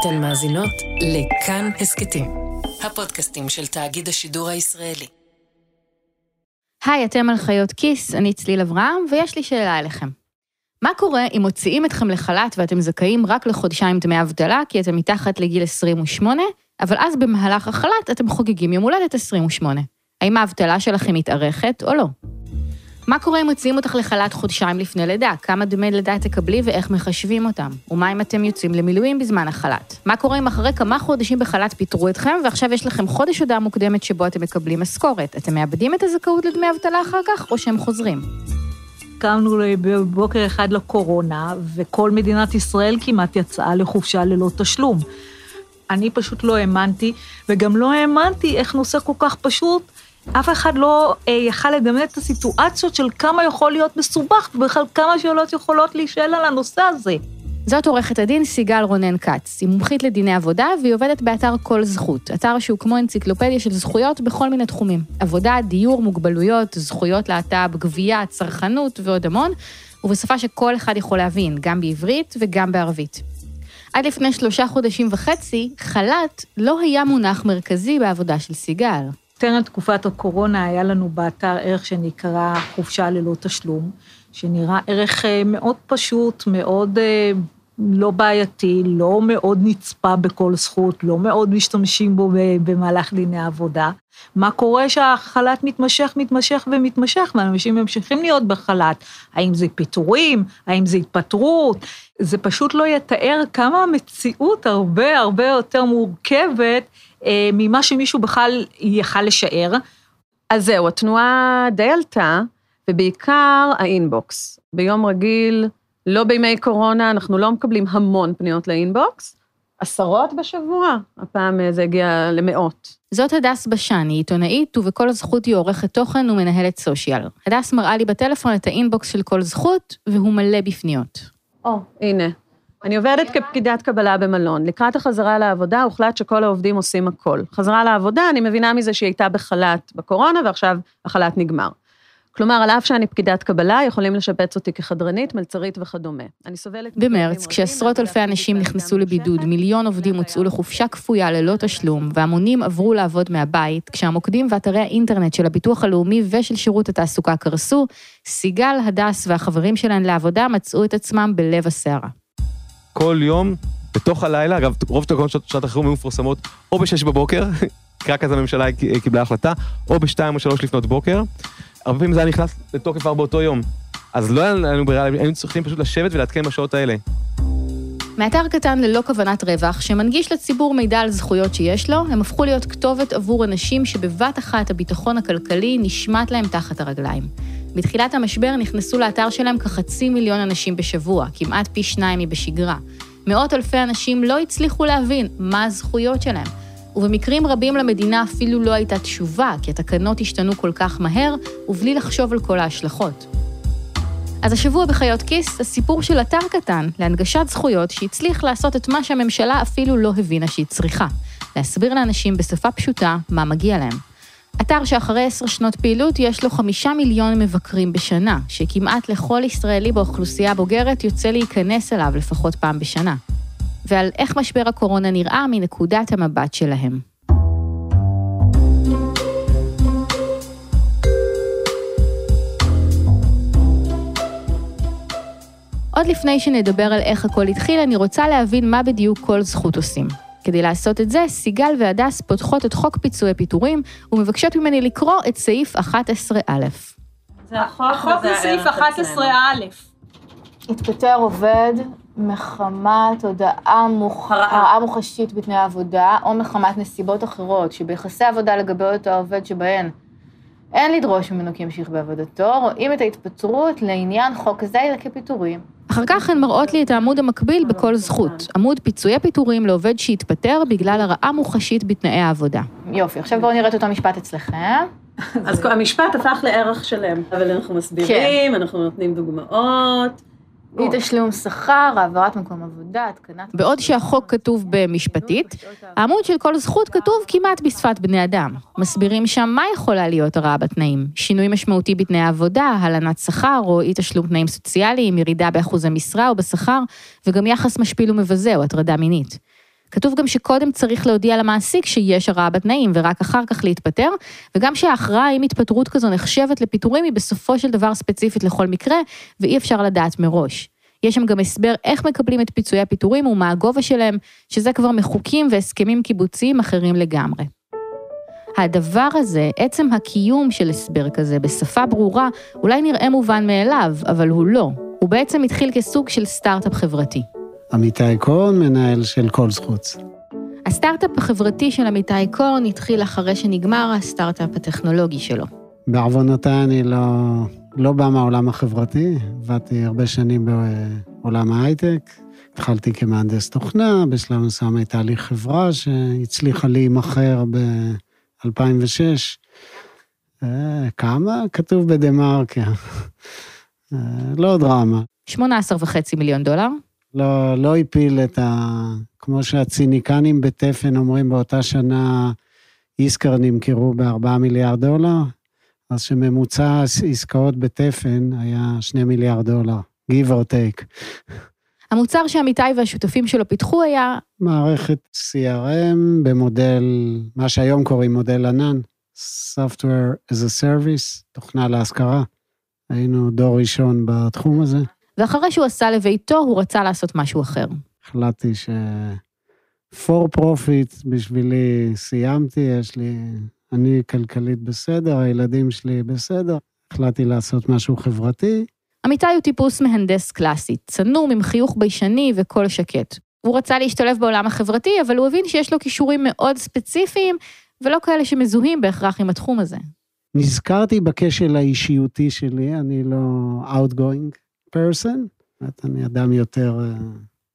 אתן מאזינות לכאן הסכתים, הפודקאסטים של תאגיד השידור הישראלי. היי, אתם על חיות כיס, אני צליל אברהם, ויש לי שאלה אליכם. מה קורה אם מוציאים אתכם לחל"ת ואתם זכאים רק לחודשיים דמי אבטלה, כי אתם מתחת לגיל 28, אבל אז במהלך החל"ת אתם חוגגים יום הולדת 28? האם האבטלה שלכם מתארכת או לא? מה קורה אם מוציאים אותך לחל"ת חודשיים לפני לידה? כמה דמי לידה תקבלי ואיך מחשבים אותם? ומה אם אתם יוצאים למילואים בזמן החל"ת? מה קורה אם אחרי כמה חודשים בחל"ת פיטרו אתכם ועכשיו יש לכם חודש הודעה מוקדמת שבו אתם מקבלים משכורת? אתם מאבדים את הזכאות לדמי אבטלה אחר כך או שהם חוזרים? קמנו בבוקר אחד לקורונה, וכל מדינת ישראל כמעט יצאה לחופשה ללא תשלום. אני פשוט לא האמנתי, וגם לא האמנתי איך נושא כל כך פשוט אף אחד לא אה, יכל לדמיין את הסיטואציות של כמה יכול להיות מסובך, ובכלל כמה שאלות יכולות להישאל על הנושא הזה. זאת עורכת הדין סיגל רונן כץ. היא מומחית לדיני עבודה והיא עובדת באתר כל זכות, אתר שהוא כמו אנציקלופדיה של זכויות בכל מיני תחומים. עבודה, דיור, מוגבלויות, זכויות להט"ב, גבייה, צרכנות ועוד המון, ובשפה שכל אחד יכול להבין, גם בעברית וגם בערבית. עד לפני שלושה חודשים וחצי, חל"ת לא היה מונח מרכזי בעבודה של סיגל. טרם תקופת הקורונה היה לנו באתר ערך שנקרא חופשה ללא תשלום, שנראה ערך אה, מאוד פשוט, מאוד אה, לא בעייתי, לא מאוד נצפה בכל זכות, לא מאוד משתמשים בו במהלך דיני העבודה. מה קורה שהחל"ת מתמשך, מתמשך ומתמשך, ואנשים ממשיכים להיות בחל"ת? האם זה פיטורים? האם זה התפטרות? זה פשוט לא יתואר כמה המציאות הרבה הרבה יותר מורכבת אה, ממה שמישהו בכלל יכל לשער. אז זהו, התנועה די עלתה, ובעיקר ה inbox. ביום רגיל, לא בימי קורונה, אנחנו לא מקבלים המון פניות ל inbox, עשרות בשבוע, הפעם אה, זה הגיע למאות. זאת הדס בשן, היא עיתונאית, ובכל זכות היא עורכת תוכן ומנהלת social. הדס מראה לי בטלפון את ה inbox של כל זכות, והוא מלא בפניות. או, oh, הנה. אני עובדת כפקידת קבלה במלון. לקראת החזרה לעבודה הוחלט שכל העובדים עושים הכל. חזרה לעבודה, אני מבינה מזה שהיא הייתה בחל"ת בקורונה, ועכשיו החל"ת נגמר. כלומר, על אף שאני פקידת קבלה, יכולים לשבץ אותי כחדרנית, מלצרית וכדומה. אני סובלת... במרץ, כשעשרות אלפי אנשים נכנסו לבידוד, מיליון עובדים הוצאו לחופשה כפויה ללא תשלום, והמונים עברו לעבוד מהבית, כשהמוקדים ואתרי האינטרנט של הביטוח הלאומי ושל שירות התעסוקה קרסו, סיגל, הדס והחברים שלהן לעבודה מצאו את עצמם בלב הסערה. כל יום, בתוך הלילה, אגב, רוב תקנות שעת החירום היו מפורסמות או ב-6 בבוקר, רק אז הממשלה קיבלה החלטה, או ב-2 או 3 לפנות בוקר. הרבה פעמים זה היה נכנס לתוקף כבר באותו יום. אז לא היה לנו ברירה, היינו צריכים פשוט לשבת ולעדכן בשעות האלה. מאתר קטן ללא כוונת רווח, שמנגיש לציבור מידע על זכויות שיש לו, הם הפכו להיות כתובת עבור אנשים שבבת אחת הביטחון הכלכלי נשמט להם תחת הרגליים. בתחילת המשבר נכנסו לאתר שלהם כחצי מיליון אנשים בשבוע, כמעט פי שניים מבשגרה. מאות אלפי אנשים לא הצליחו להבין מה הזכויות שלהם. ובמקרים רבים למדינה אפילו לא הייתה תשובה, כי התקנות השתנו כל כך מהר, ובלי לחשוב על כל ההשלכות. אז השבוע בחיות כיס, הסיפור של אתר קטן להנגשת זכויות שהצליח לעשות את מה שהממשלה אפילו לא הבינה שהיא צריכה, להסביר לאנשים בשפה פשוטה מה מגיע להם. אתר שאחרי עשר שנות פעילות יש לו חמישה מיליון מבקרים בשנה, שכמעט לכל ישראלי באוכלוסייה הבוגרת יוצא להיכנס אליו לפחות פעם בשנה. ועל איך משבר הקורונה נראה מנקודת המבט שלהם. עוד לפני שנדבר על איך הכל התחיל, אני רוצה להבין מה בדיוק כל זכות עושים. כדי לעשות את זה, סיגל והדס פותחות את חוק פיצויי פיטורים ומבקשות ממני לקרוא את סעיף 11א. זה החוק, החוק זה סעיף 11א. התפטר עובד מחמת הודעה מוח... הרעה מוחשית בתנאי העבודה, או מחמת נסיבות אחרות, שביחסי עבודה לגבי אותו העובד שבהן אין לדרוש ממנו כי ימשיך בעבודתו, רואים את ההתפטרות לעניין חוק זה כפיטורים. אחר כך הן מראות לי את העמוד המקביל בכל זכות, עמוד פיצויי פיטורים לעובד שהתפטר בגלל הרעה מוחשית בתנאי העבודה. יופי, עכשיו בואו נראה את אותו משפט אצלכם. אז המשפט הפך לערך שלם, אבל אנחנו מסבירים, כן. אנחנו נותנים דוגמאות. אי תשלום שכר, העברת מקום עבודה, התקנת... בעוד שהחוק כתוב במשפטית, העמוד של כל זכות כתוב כמעט בשפת בני אדם. מסבירים שם מה יכולה להיות הרעה בתנאים. שינוי משמעותי בתנאי העבודה, הלנת שכר או אי תשלום תנאים סוציאליים, ירידה באחוז המשרה או בשכר, וגם יחס משפיל ומבזה או הטרדה מינית. כתוב גם שקודם צריך להודיע למעסיק שיש הרעה בתנאים, ורק אחר כך להתפטר, וגם שההכרעה אם התפטרות כזו נחשבת לפיטורים היא בסופו של דבר ספציפית לכל מקרה, ואי אפשר לדעת מראש. יש שם גם הסבר איך מקבלים את פיצויי הפיטורים ומה הגובה שלהם, שזה כבר מחוקים והסכמים קיבוציים אחרים לגמרי. הדבר הזה, עצם הקיום של הסבר כזה בשפה ברורה, אולי נראה מובן מאליו, אבל הוא לא. הוא בעצם התחיל כסוג של סטארט-אפ חברתי. עמיתי קורן, מנהל של כל זכות. הסטארט-אפ החברתי של עמיתי קורן התחיל אחרי שנגמר הסטארט-אפ הטכנולוגי שלו. בעוונותיי אני לא, לא בא מהעולם החברתי, עבדתי הרבה שנים בעולם ההייטק. התחלתי כמהנדס תוכנה, בשלב מסוים הייתה לי חברה שהצליחה להימכר ב-2006. כמה? כתוב בדה מרקר. לא דרמה. 18 וחצי מיליון דולר. לא, לא הפיל את ה... כמו שהציניקנים בתפן אומרים, באותה שנה איסקר נמכרו ב-4 מיליארד דולר, אז שממוצע עסקאות בתפן היה 2 מיליארד דולר, give or take. המוצר שעמיתי והשותפים שלו פיתחו היה... מערכת CRM במודל, מה שהיום קוראים מודל ענן, Software as a Service, תוכנה להשכרה. היינו דור ראשון בתחום הזה. ואחרי שהוא עשה לביתו, הוא רצה לעשות משהו אחר. החלטתי ש... for profit בשבילי סיימתי, יש לי... אני כלכלית בסדר, הילדים שלי בסדר. החלטתי לעשות משהו חברתי. אמיתי הוא טיפוס מהנדס קלאסי, צנום עם חיוך ביישני וקול שקט. הוא רצה להשתלב בעולם החברתי, אבל הוא הבין שיש לו כישורים מאוד ספציפיים, ולא כאלה שמזוהים בהכרח עם התחום הזה. נזכרתי בכשל האישיותי שלי, אני לא outgoing person, זאת אני אדם יותר uh,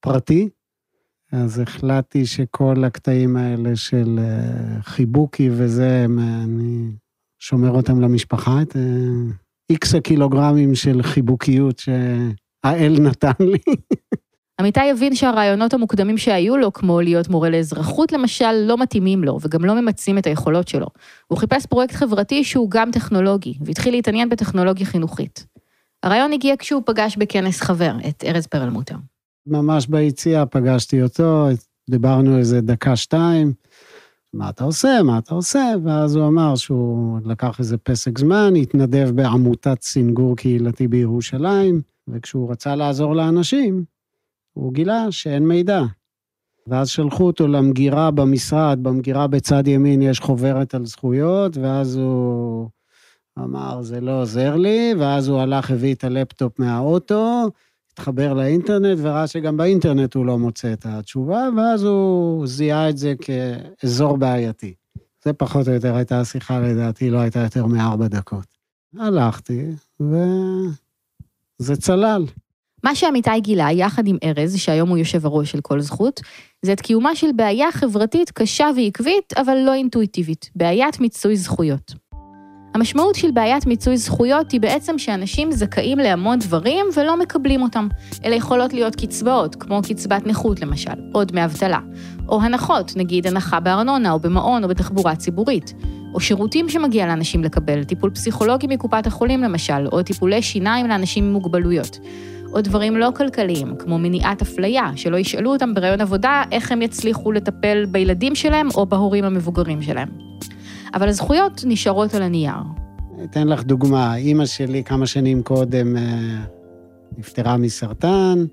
פרטי, אז החלטתי שכל הקטעים האלה של uh, חיבוקי וזה, אני שומר אותם למשפחה, את איקס הקילוגרמים של חיבוקיות שהאל נתן לי. עמיתי הבין שהרעיונות המוקדמים שהיו לו, כמו להיות מורה לאזרחות למשל, לא מתאימים לו, וגם לא ממצים את היכולות שלו. הוא חיפש פרויקט חברתי שהוא גם טכנולוגי, והתחיל להתעניין בטכנולוגיה חינוכית. הרעיון הגיע כשהוא פגש בכנס חבר, את ארז פרלמוטר. ממש ביציאה פגשתי אותו, דיברנו איזה דקה-שתיים, מה אתה עושה, מה אתה עושה, ואז הוא אמר שהוא לקח איזה פסק זמן, התנדב בעמותת סינגור קהילתי בירושלים, וכשהוא רצה לעזור לאנשים, הוא גילה שאין מידע. ואז שלחו אותו למגירה במשרד, במגירה בצד ימין יש חוברת על זכויות, ואז הוא אמר, זה לא עוזר לי, ואז הוא הלך, הביא את הלפטופ מהאוטו, התחבר לאינטרנט, וראה שגם באינטרנט הוא לא מוצא את התשובה, ואז הוא זיהה את זה כאזור בעייתי. זה פחות או יותר הייתה השיחה, לדעתי, לא הייתה יותר מארבע דקות. הלכתי, וזה צלל. מה שעמיתי גילה, יחד עם ארז, שהיום הוא יושב הראש של כל זכות, זה את קיומה של בעיה חברתית קשה ועקבית, אבל לא אינטואיטיבית, בעיית מיצוי זכויות. המשמעות של בעיית מיצוי זכויות היא בעצם שאנשים זכאים להמון דברים ולא מקבלים אותם. אלה יכולות להיות קצבאות, כמו קצבת נכות למשל, או דמי אבטלה, או הנחות, נגיד הנחה בארנונה, או במעון, או בתחבורה ציבורית, או שירותים שמגיע לאנשים לקבל, טיפול פסיכולוגי מקופת החולים למשל, או טיפולי שיניים לאנשים עם מוגבלויות. או דברים לא כלכליים, כמו מניעת אפליה, שלא ישאלו אותם בראיון עבודה איך הם יצליחו לטפל בילדים שלהם או בהורים המבוגרים שלהם. אבל הזכויות נשארות על הנייר. אתן לך דוגמה, אימא שלי כמה שנים קודם אה, נפטרה מסרטן,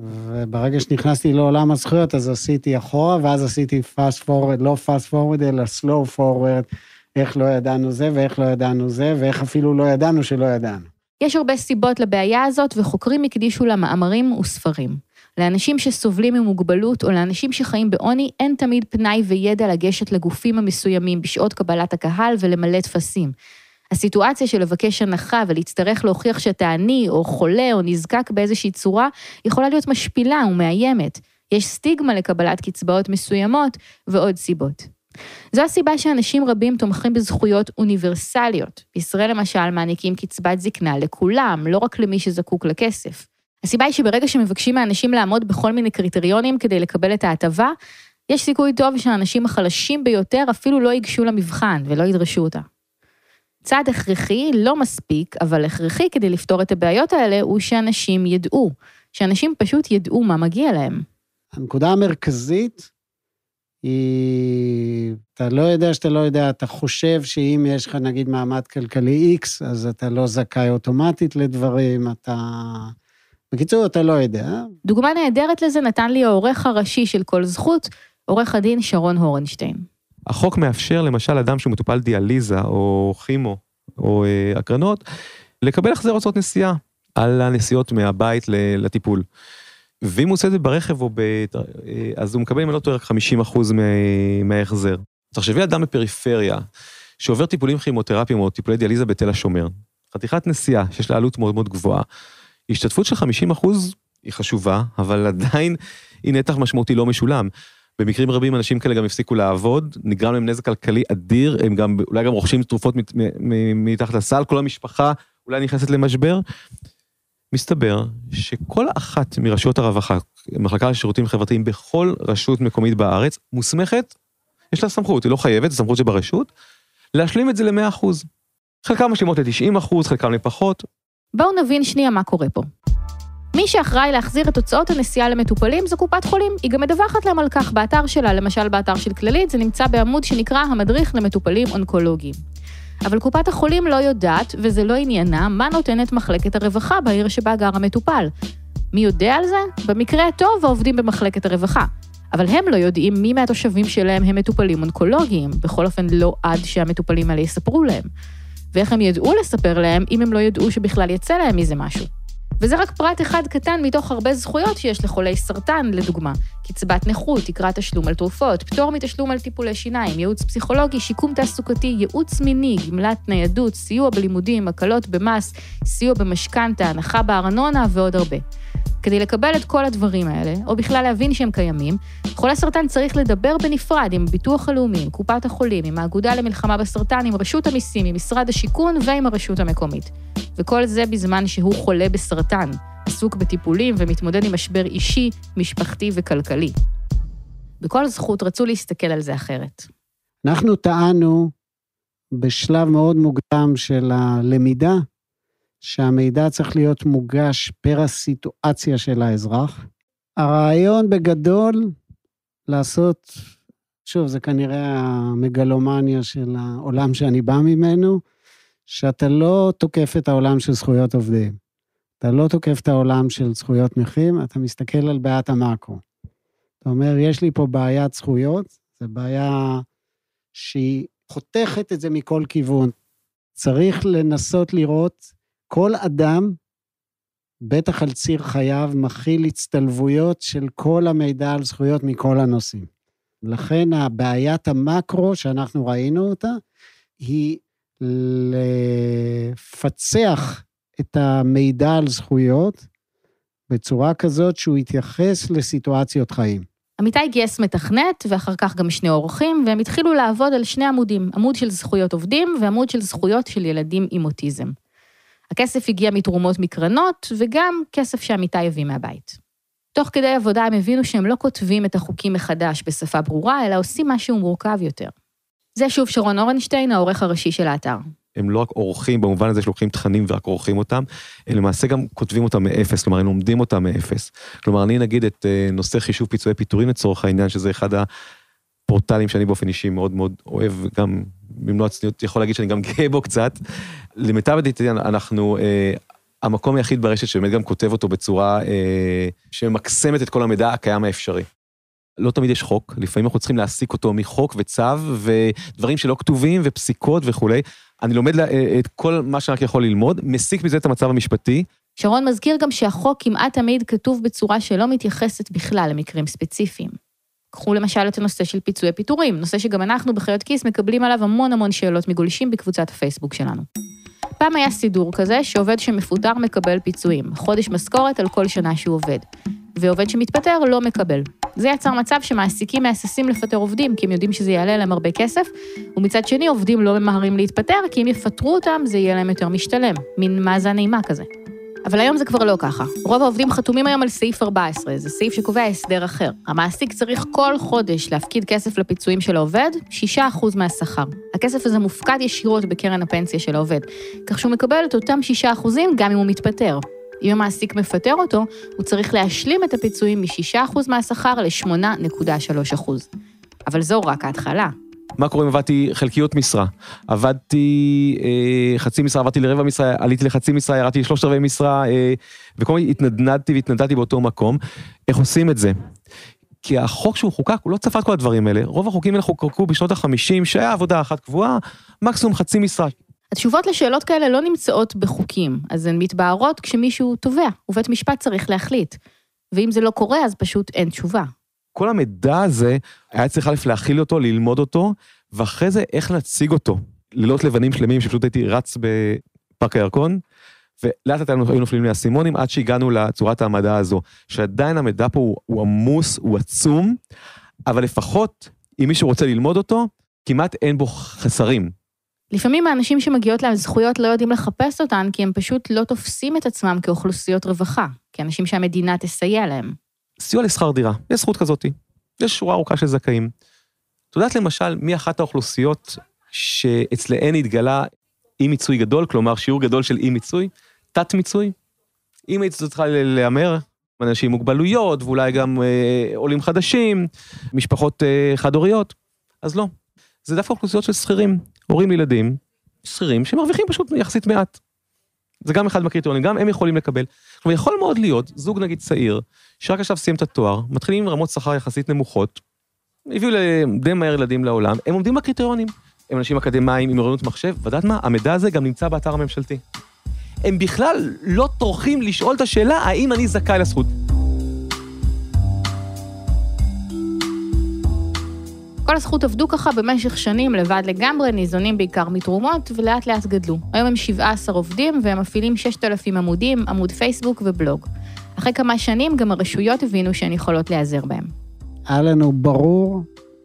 וברגע שנכנסתי לעולם הזכויות, אז עשיתי אחורה, ואז עשיתי fast forward, לא fast forward, אלא slow forward, איך לא ידענו זה ואיך לא ידענו זה, ואיך אפילו לא ידענו שלא ידענו. יש הרבה סיבות לבעיה הזאת, וחוקרים הקדישו לה מאמרים וספרים. לאנשים שסובלים ממוגבלות או לאנשים שחיים בעוני, אין תמיד פנאי וידע לגשת לגופים המסוימים בשעות קבלת הקהל ולמלא טפסים. הסיטואציה של לבקש הנחה ולהצטרך להוכיח שאתה עני, או חולה, או נזקק באיזושהי צורה, יכולה להיות משפילה ומאיימת. יש סטיגמה לקבלת קצבאות מסוימות ועוד סיבות. זו הסיבה שאנשים רבים תומכים בזכויות אוניברסליות. בישראל למשל מעניקים קצבת זקנה לכולם, לא רק למי שזקוק לכסף. הסיבה היא שברגע שמבקשים מאנשים לעמוד בכל מיני קריטריונים כדי לקבל את ההטבה, יש סיכוי טוב שהאנשים החלשים ביותר אפילו לא ייגשו למבחן ולא ידרשו אותה. צעד הכרחי, לא מספיק, אבל הכרחי כדי לפתור את הבעיות האלה, הוא שאנשים ידעו. שאנשים פשוט ידעו מה מגיע להם. הנקודה המרכזית היא... אתה לא יודע שאתה לא יודע, אתה חושב שאם יש לך נגיד מעמד כלכלי X, אז אתה לא זכאי אוטומטית לדברים, אתה... בקיצור, אתה לא יודע. דוגמה נהדרת לזה נתן לי העורך הראשי של כל זכות, עורך הדין שרון הורנשטיין. החוק מאפשר למשל אדם שהוא מטופל דיאליזה או כימו או אה, הקרנות, לקבל החזר הוצאות נסיעה על הנסיעות מהבית לטיפול. ואם הוא עושה את זה ברכב או ב... אה, אז הוא מקבל, אם אני לא טועה, רק 50 אחוז מההחזר. תחשבי אדם בפריפריה, שעובר טיפולים כימותרפיים או טיפולי דיאליזה בתל השומר, חתיכת נסיעה שיש לה עלות מאוד מאוד גבוהה. השתתפות של 50 אחוז היא חשובה, אבל עדיין היא נתח משמעותי לא משולם. במקרים רבים אנשים כאלה גם הפסיקו לעבוד, נגרם להם נזק כלכלי אדיר, הם גם אולי גם רוכשים תרופות מתחת לסל, כל המשפחה אולי נכנסת למשבר. מסתבר שכל אחת מרשויות הרווחה, מחלקה לשירותים חברתיים בכל רשות מקומית בארץ, מוסמכת, יש לה סמכות, היא לא חייבת, זו סמכות שברשות, להשלים את זה ל-100%. חלקם משלימות ל-90%, חלקם לפחות. בואו נבין שנייה מה קורה פה. מי שאחראי להחזיר את הוצאות הנסיעה למטופלים זו קופת חולים. היא גם מדווחת להם על כך באתר שלה, למשל באתר של כללית, זה נמצא בעמוד שנקרא המדריך למטופלים אונקולוגיים. אבל קופת החולים לא יודעת, וזה לא עניינה, מה נותנת מחלקת הרווחה בעיר שבה גר המטופל. מי יודע על זה? במקרה הטוב העובדים במחלקת הרווחה. אבל הם לא יודעים מי מהתושבים שלהם הם מטופלים אונקולוגיים, בכל אופן לא עד שהמטופלים האלה יספרו להם. ואיך הם ידעו לספר להם אם הם לא ידעו שבכלל יצא להם מזה משהו. וזה רק פרט אחד קטן מתוך הרבה זכויות שיש לחולי סרטן, לדוגמה. קצבת נכות, תקרת תשלום על תרופות, פטור מתשלום על טיפולי שיניים, ייעוץ פסיכולוגי, שיקום תעסוקתי, ייעוץ מיני, גמלת ניידות, סיוע בלימודים, הקלות במס, סיוע במשכנתה, הנחה בארנונה ועוד הרבה. כדי לקבל את כל הדברים האלה, או בכלל להבין שהם קיימים, חולה סרטן צריך לדבר בנפרד עם הביטוח הלאומי, עם קופת החולים, עם האגודה למלחמה בסרטן, עם רשות המיסים, עם משרד השיכון ועם הרשות המקומית. וכל זה בזמן שהוא חולה בסרטן, עסוק בטיפולים ומתמודד עם משבר אישי, משפחתי וכלכלי. בכל זכות רצו להסתכל על זה אחרת. אנחנו טענו בשלב מאוד מוקדם של הלמידה, שהמידע צריך להיות מוגש פר הסיטואציה של האזרח. הרעיון בגדול לעשות, שוב, זה כנראה המגלומניה של העולם שאני בא ממנו, שאתה לא תוקף את העולם של זכויות עובדים. אתה לא תוקף את העולם של זכויות נכים, אתה מסתכל על בעיית המאקרו. אתה אומר, יש לי פה בעיית זכויות, זו בעיה שהיא חותכת את זה מכל כיוון. צריך לנסות לראות כל אדם, בטח על ציר חייו, מכיל הצטלבויות של כל המידע על זכויות מכל הנושאים. לכן הבעיית המקרו שאנחנו ראינו אותה, היא לפצח את המידע על זכויות בצורה כזאת שהוא יתייחס לסיטואציות חיים. עמיתי גייס מתכנת, ואחר כך גם שני אורחים, והם התחילו לעבוד על שני עמודים, עמוד של זכויות עובדים ועמוד של זכויות של ילדים עם אוטיזם. הכסף הגיע מתרומות מקרנות, וגם כסף שעמיתי הביא מהבית. תוך כדי עבודה הם הבינו שהם לא כותבים את החוקים מחדש בשפה ברורה, אלא עושים משהו מורכב יותר. זה שוב שרון אורנשטיין, העורך הראשי של האתר. הם לא רק עורכים במובן הזה שלוקחים תכנים ורק עורכים אותם, הם למעשה גם כותבים אותם מאפס, כלומר הם לומדים אותם מאפס. כלומר אני נגיד את אה, נושא חישוב פיצויי פיטורים לצורך העניין, שזה אחד הפורטלים שאני באופן אישי מאוד מאוד אוהב, גם במלוא הצניעות יכול להגיד שאני גם גאה בו קצת. למיטב ידיעתי אנחנו אה, המקום היחיד ברשת שבאמת גם כותב אותו בצורה אה, שממקסמת את כל המידע הקיים האפשרי. לא תמיד יש חוק, לפעמים אנחנו צריכים להסיק אותו מחוק וצו ודברים שלא כתובים ופסיקות וכולי. אני לומד אה, את כל מה שרק יכול ללמוד, מסיק מזה את המצב המשפטי. שרון מזכיר גם שהחוק כמעט תמיד כתוב בצורה שלא מתייחסת בכלל למקרים ספציפיים. קחו למשל את הנושא של פיצויי פיטורים, נושא שגם אנחנו בחיות כיס מקבלים עליו המון המון שאלות מגולשים בקבוצת הפייסבוק שלנו. פעם היה סידור כזה שעובד שמפוטר מקבל פיצויים, חודש משכורת על כל שנה שהוא עובד, ועובד שמתפטר לא מקבל. זה יצר מצב שמעסיקים מהססים לפטר עובדים, כי הם יודעים שזה יעלה להם הרבה כסף, ומצד שני עובדים לא ממהרים להתפטר, כי אם יפטרו אותם זה יהיה להם יותר משתלם, מין מאזן אימה כזה. אבל היום זה כבר לא ככה. רוב העובדים חתומים היום על סעיף 14, זה סעיף שקובע הסדר אחר. המעסיק צריך כל חודש להפקיד כסף לפיצויים של העובד, 6% מהשכר. הכסף הזה מופקד ישירות בקרן הפנסיה של העובד, כך שהוא מקבל את אותם 6% גם אם הוא מתפטר. אם המעסיק מפטר אותו, הוא צריך להשלים את הפיצויים מ-6% מהשכר ל-8.3%. אבל זו רק ההתחלה. מה קורה אם עבדתי חלקיות משרה? עבדתי אה, חצי משרה, עברתי לרבע משרה, עליתי לחצי משרה, ירדתי לשלושת רבעי משרה, אה, וכל הזמן התנדנדתי והתנדנדתי באותו מקום. איך עושים את זה? כי החוק שהוא חוקק, הוא לא צפה את כל הדברים האלה. רוב החוקים האלה חוקקו בשנות ה-50, שהיה עבודה אחת קבועה, מקסימום חצי משרה. התשובות לשאלות כאלה לא נמצאות בחוקים, אז הן מתבהרות כשמישהו תובע, ובית משפט צריך להחליט. ואם זה לא קורה, אז פשוט אין תשובה. כל המידע הזה, היה צריך א' להכיל אותו, ללמוד אותו, ואחרי זה איך להציג אותו. לילות לבנים שלמים שפשוט הייתי רץ בפארק הירקון, ולאט לאט היו נופלים לי האסימונים עד שהגענו לצורת העמדה הזו, שעדיין המידע פה הוא, הוא עמוס, הוא עצום, אבל לפחות אם מישהו רוצה ללמוד אותו, כמעט אין בו חסרים. לפעמים האנשים שמגיעות להם זכויות לא יודעים לחפש אותן, כי הם פשוט לא תופסים את עצמם כאוכלוסיות רווחה, כאנשים שהמדינה תסייע להם. סיוע לשכר דירה, יש זכות כזאתי. יש שורה ארוכה של זכאים. את יודעת למשל מי אחת האוכלוסיות שאצלהן התגלה אי מיצוי גדול, כלומר שיעור גדול של אי מיצוי, תת מיצוי? אם היית צריכה להמר, אנשים עם מוגבלויות, ואולי גם אה, עולים חדשים, משפחות אה, חד-הוריות, אז לא. זה דווקא אוכלוסיות של שכירים, הורים לילדים, שכירים שמרוויחים פשוט יחסית מעט. זה גם אחד מהקריטריונים, גם הם יכולים לקבל. כלומר, יכול מאוד להיות זוג נגיד צעיר, שרק עכשיו סיים את התואר, מתחילים עם רמות שכר יחסית נמוכות, הביאו די מהר ילדים לעולם, הם עומדים בקריטריונים. הם אנשים אקדמאים עם אוריינות מחשב, ואת יודעת מה? המידע הזה גם נמצא באתר הממשלתי. הם בכלל לא טורחים לשאול את השאלה האם אני זכאי לזכות. כל הזכות עבדו ככה במשך שנים לבד לגמרי, ניזונים בעיקר מתרומות, ולאט לאט גדלו. היום הם 17 עובדים והם מפעילים 6,000 עמודים, עמוד פייסבוק ובלוג. אחרי כמה שנים גם הרשויות הבינו שהן יכולות להיעזר בהם. היה לנו ברור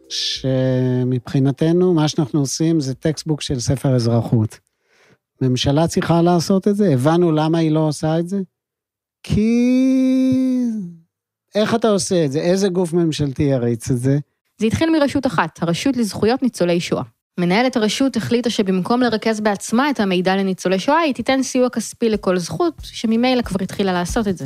שמבחינתנו, מה שאנחנו עושים זה textbook של ספר אזרחות. ממשלה צריכה לעשות את זה, הבנו למה היא לא עושה את זה? כי... איך אתה עושה את זה? איזה גוף ממשלתי יריץ את זה? זה התחיל מרשות אחת, הרשות לזכויות ניצולי שואה. מנהלת הרשות החליטה שבמקום לרכז בעצמה את המידע לניצולי שואה, היא תיתן סיוע כספי לכל זכות, שממילא כבר התחילה לעשות את זה.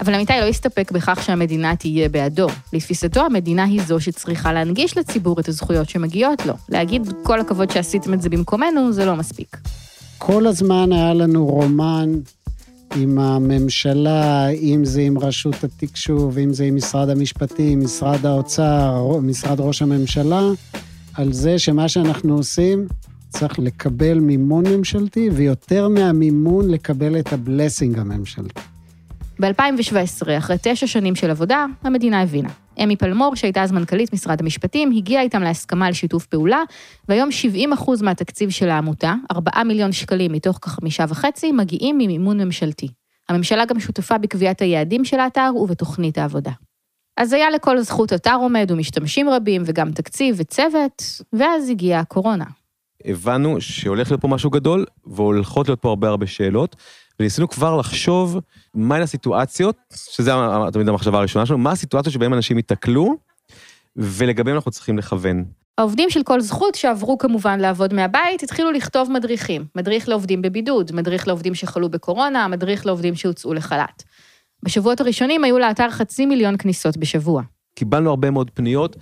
אבל אמיתי לא הסתפק בכך שהמדינה תהיה בעדו. לתפיסתו, המדינה היא זו שצריכה להנגיש לציבור את הזכויות שמגיעות לו. להגיד כל הכבוד שעשיתם את זה במקומנו, זה לא מספיק. כל הזמן היה לנו רומן עם הממשלה, אם זה עם רשות התקשוב, אם זה עם משרד המשפטים, משרד האוצר, משרד ראש הממשלה, על זה שמה שאנחנו עושים, צריך לקבל מימון ממשלתי, ויותר מהמימון, לקבל את הבלסינג הממשלתי. ב-2017, אחרי תשע שנים של עבודה, המדינה הבינה. אמי פלמור, שהייתה אז מנכ"לית משרד המשפטים, הגיעה איתם להסכמה על שיתוף פעולה, והיום 70% מהתקציב של העמותה, 4 מיליון שקלים מתוך כחמישה וחצי, מגיעים ממימון ממשלתי. הממשלה גם שותפה בקביעת היעדים של האתר ובתוכנית העבודה. אז היה לכל זכות אתר עומד ומשתמשים רבים, וגם תקציב וצוות, ואז הגיעה הקורונה. הבנו שהולך להיות פה משהו גדול, והולכות להיות פה הרבה הרבה שאלות, וניסינו כבר לחשוב מהן הסיטואציות, שזה תמיד המחשבה הראשונה שלנו, מה הסיטואציות שבהן אנשים ייתקלו, ולגביהם אנחנו צריכים לכוון. העובדים של כל זכות, שעברו כמובן לעבוד מהבית, התחילו לכתוב מדריכים. מדריך לעובדים בבידוד, מדריך לעובדים שחלו בקורונה, מדריך לעובדים שהוצאו לחל"ת. בשבועות הראשונים היו לאתר חצי מיליון כניסות בשבוע. קיבלנו הרבה מאוד פניות,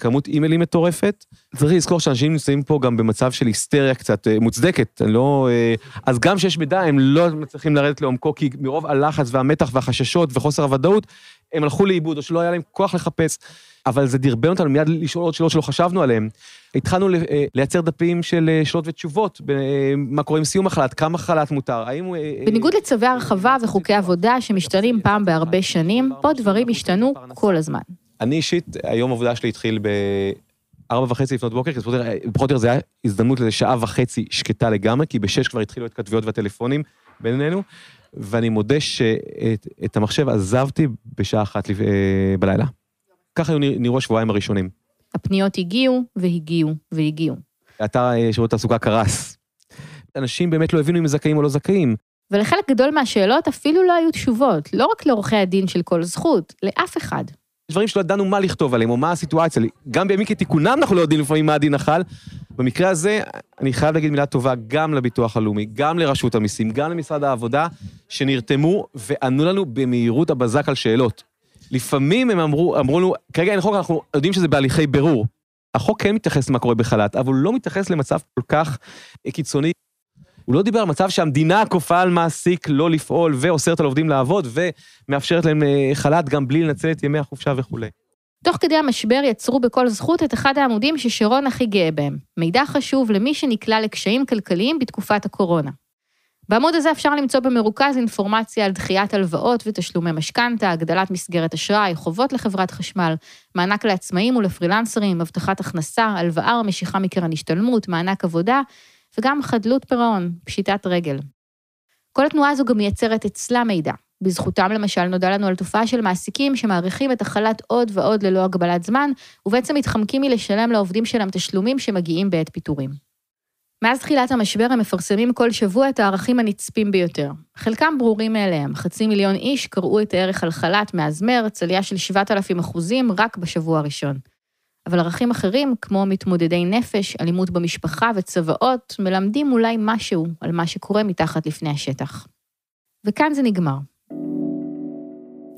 כמות אימיילים מטורפת. צריך לזכור שאנשים נמצאים פה גם במצב של היסטריה קצת אה, מוצדקת, לא... אה, אז גם כשיש מידע, הם לא מצליחים לרדת לעומקו, כי מרוב הלחץ והמתח והחששות וחוסר הוודאות, הם הלכו לאיבוד, או שלא היה להם כוח לחפש. אבל זה דרבן אותנו מיד לשאול עוד שאלות שלא חשבנו עליהן. התחלנו אה, לייצר דפים של שאלות ותשובות, מה קורה עם סיום החל"ת, כמה חל"ת מותר, האם הוא... בניגוד לצווי הרחבה וחוקי עבודה שמשתנים פעם בהרבה שנים, פה דברים השתנו כל הזמן. אני אישית, היום העבודה שלי התחיל בארבע וחצי לפנות בוקר, כי פחות או יותר זה היה הזדמנות לשעה וחצי שקטה לגמרי, כי בשש כבר התחילו ההתכתבויות והטלפונים בינינו, ואני מודה שאת המחשב עזבתי בשעה אחת אה, בלילה. ככה היו נראו השבועיים הראשונים. הפניות הגיעו והגיעו והגיעו. אתר אה, שירות תעסוקה קרס. אנשים באמת לא הבינו אם זכאים או לא זכאים. ולחלק גדול מהשאלות אפילו לא היו תשובות, לא רק לעורכי הדין של כל זכות, לאף אחד. דברים שלא ידענו מה לכתוב עליהם, או מה הסיטואציה. גם בימים כתיקונם אנחנו לא יודעים לפעמים מה הדין החל. במקרה הזה, אני חייב להגיד מילה טובה גם לביטוח הלאומי, גם לרשות המיסים, גם למשרד העבודה, שנרתמו וענו לנו במהירות הבזק על שאלות. לפעמים הם אמרו, אמרו לנו, כרגע אין חוק, אנחנו יודעים שזה בהליכי בירור. החוק כן מתייחס למה קורה בחל"ת, אבל הוא לא מתייחס למצב כל כך קיצוני. הוא לא דיבר על מצב שהמדינה כופה על מעסיק לא לפעול ואוסרת על עובדים לעבוד ומאפשרת להם אה, חל"ת גם בלי לנצל את ימי החופשה וכולי. תוך כדי המשבר יצרו בכל זכות את אחד העמודים ששרון הכי גאה בהם, מידע חשוב למי שנקלע לקשיים כלכליים בתקופת הקורונה. בעמוד הזה אפשר למצוא במרוכז אינפורמציה על דחיית הלוואות ותשלומי משכנתה, הגדלת מסגרת אשראי, חובות לחברת חשמל, מענק לעצמאים ולפרילנסרים, הבטחת הכנסה, הלוואה או משיכה מקרן השתלמות, מענק עבודה, וגם חדלות פירעון, פשיטת רגל. כל התנועה הזו גם מייצרת אצלה מידע. בזכותם למשל נודע לנו על תופעה של מעסיקים שמאריכים את החל"ת עוד ועוד ללא הגבלת זמן, ובעצם מתחמקים מלשלם לעובדים שלהם תשלומים שמגיעים בעת פיטורים. מאז תחילת המשבר הם מפרסמים כל שבוע את הערכים הנצפים ביותר. חלקם ברורים מאליהם, חצי מיליון איש קראו את הערך על חל"ת מאז מרץ, עלייה של 7,000 אחוזים רק בשבוע הראשון. אבל ערכים אחרים, כמו מתמודדי נפש, אלימות במשפחה וצוואות, מלמדים אולי משהו על מה שקורה מתחת לפני השטח. וכאן זה נגמר.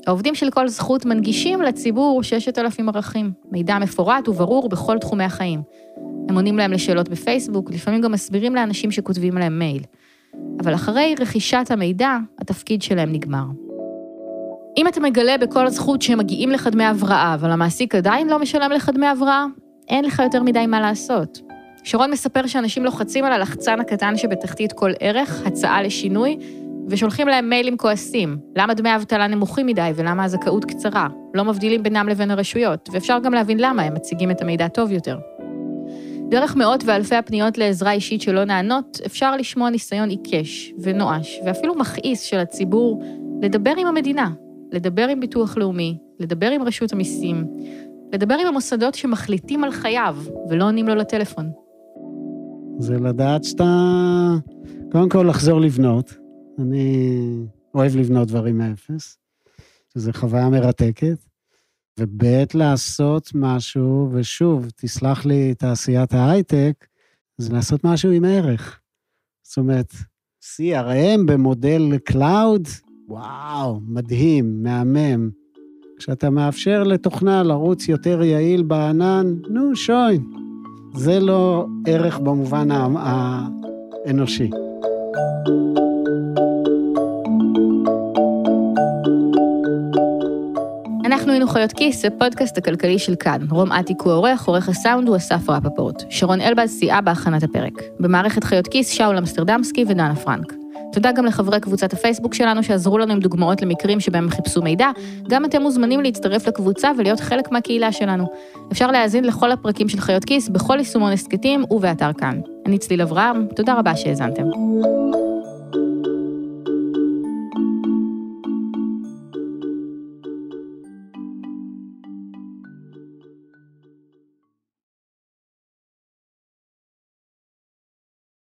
העובדים של כל זכות מנגישים לציבור 6,000 ערכים, מידע מפורט וברור בכל תחומי החיים. הם עונים להם לשאלות בפייסבוק, לפעמים גם מסבירים לאנשים שכותבים להם מייל. אבל אחרי רכישת המידע, התפקיד שלהם נגמר. אם אתה מגלה בכל זכות שהם מגיעים לך דמי הבראה, אבל המעסיק עדיין לא משלם לך דמי הבראה, אין לך יותר מדי מה לעשות. שרון מספר שאנשים לוחצים על הלחצן הקטן שבתחתית כל ערך, הצעה לשינוי, ושולחים להם מיילים כועסים. למה דמי האבטלה נמוכים מדי ולמה הזכאות קצרה? לא מבדילים בינם לבין הרשויות, ואפשר גם להבין למה הם מציגים את המידע טוב יותר. דרך מאות ואלפי הפניות לעזרה אישית שלא נענות, אפשר לשמוע ניסיון עיקש ונואש, ואפילו מכעיס של הציבור, לדבר עם המדינה, לדבר עם ביטוח לאומי, לדבר עם רשות המיסים, לדבר עם המוסדות שמחליטים על חייו ולא עונים לו לטלפון. זה לדעת שאתה... קודם כל לחזור לבנות. אני אוהב לבנות דברים מאפס, שזו חוויה מרתקת. וב' לעשות משהו, ושוב, תסלח לי תעשיית ההייטק, זה לעשות משהו עם ערך. זאת אומרת, CRM במודל cloud, וואו, מדהים, מהמם. כשאתה מאפשר לתוכנה לרוץ יותר יעיל בענן, נו, שוין. זה לא ערך במובן האנושי. אנחנו היינו חיות כיס, הפודקאסט הכלכלי של כאן. רום אטיק הוא העורך, עורך הסאונד הוא אסף רפפורט. שרון אלבז סייעה בהכנת הפרק. במערכת חיות כיס, שאול אמסטרדמסקי ודנה פרנק. תודה גם לחברי קבוצת הפייסבוק שלנו שעזרו לנו עם דוגמאות למקרים שבהם חיפשו מידע. גם אתם מוזמנים להצטרף לקבוצה ולהיות חלק מהקהילה שלנו. אפשר להאזין לכל הפרקים של חיות כיס בכל יישומון הסכתים ובאתר כאן. אני צליל אברהם, תודה רבה שהאזנתם.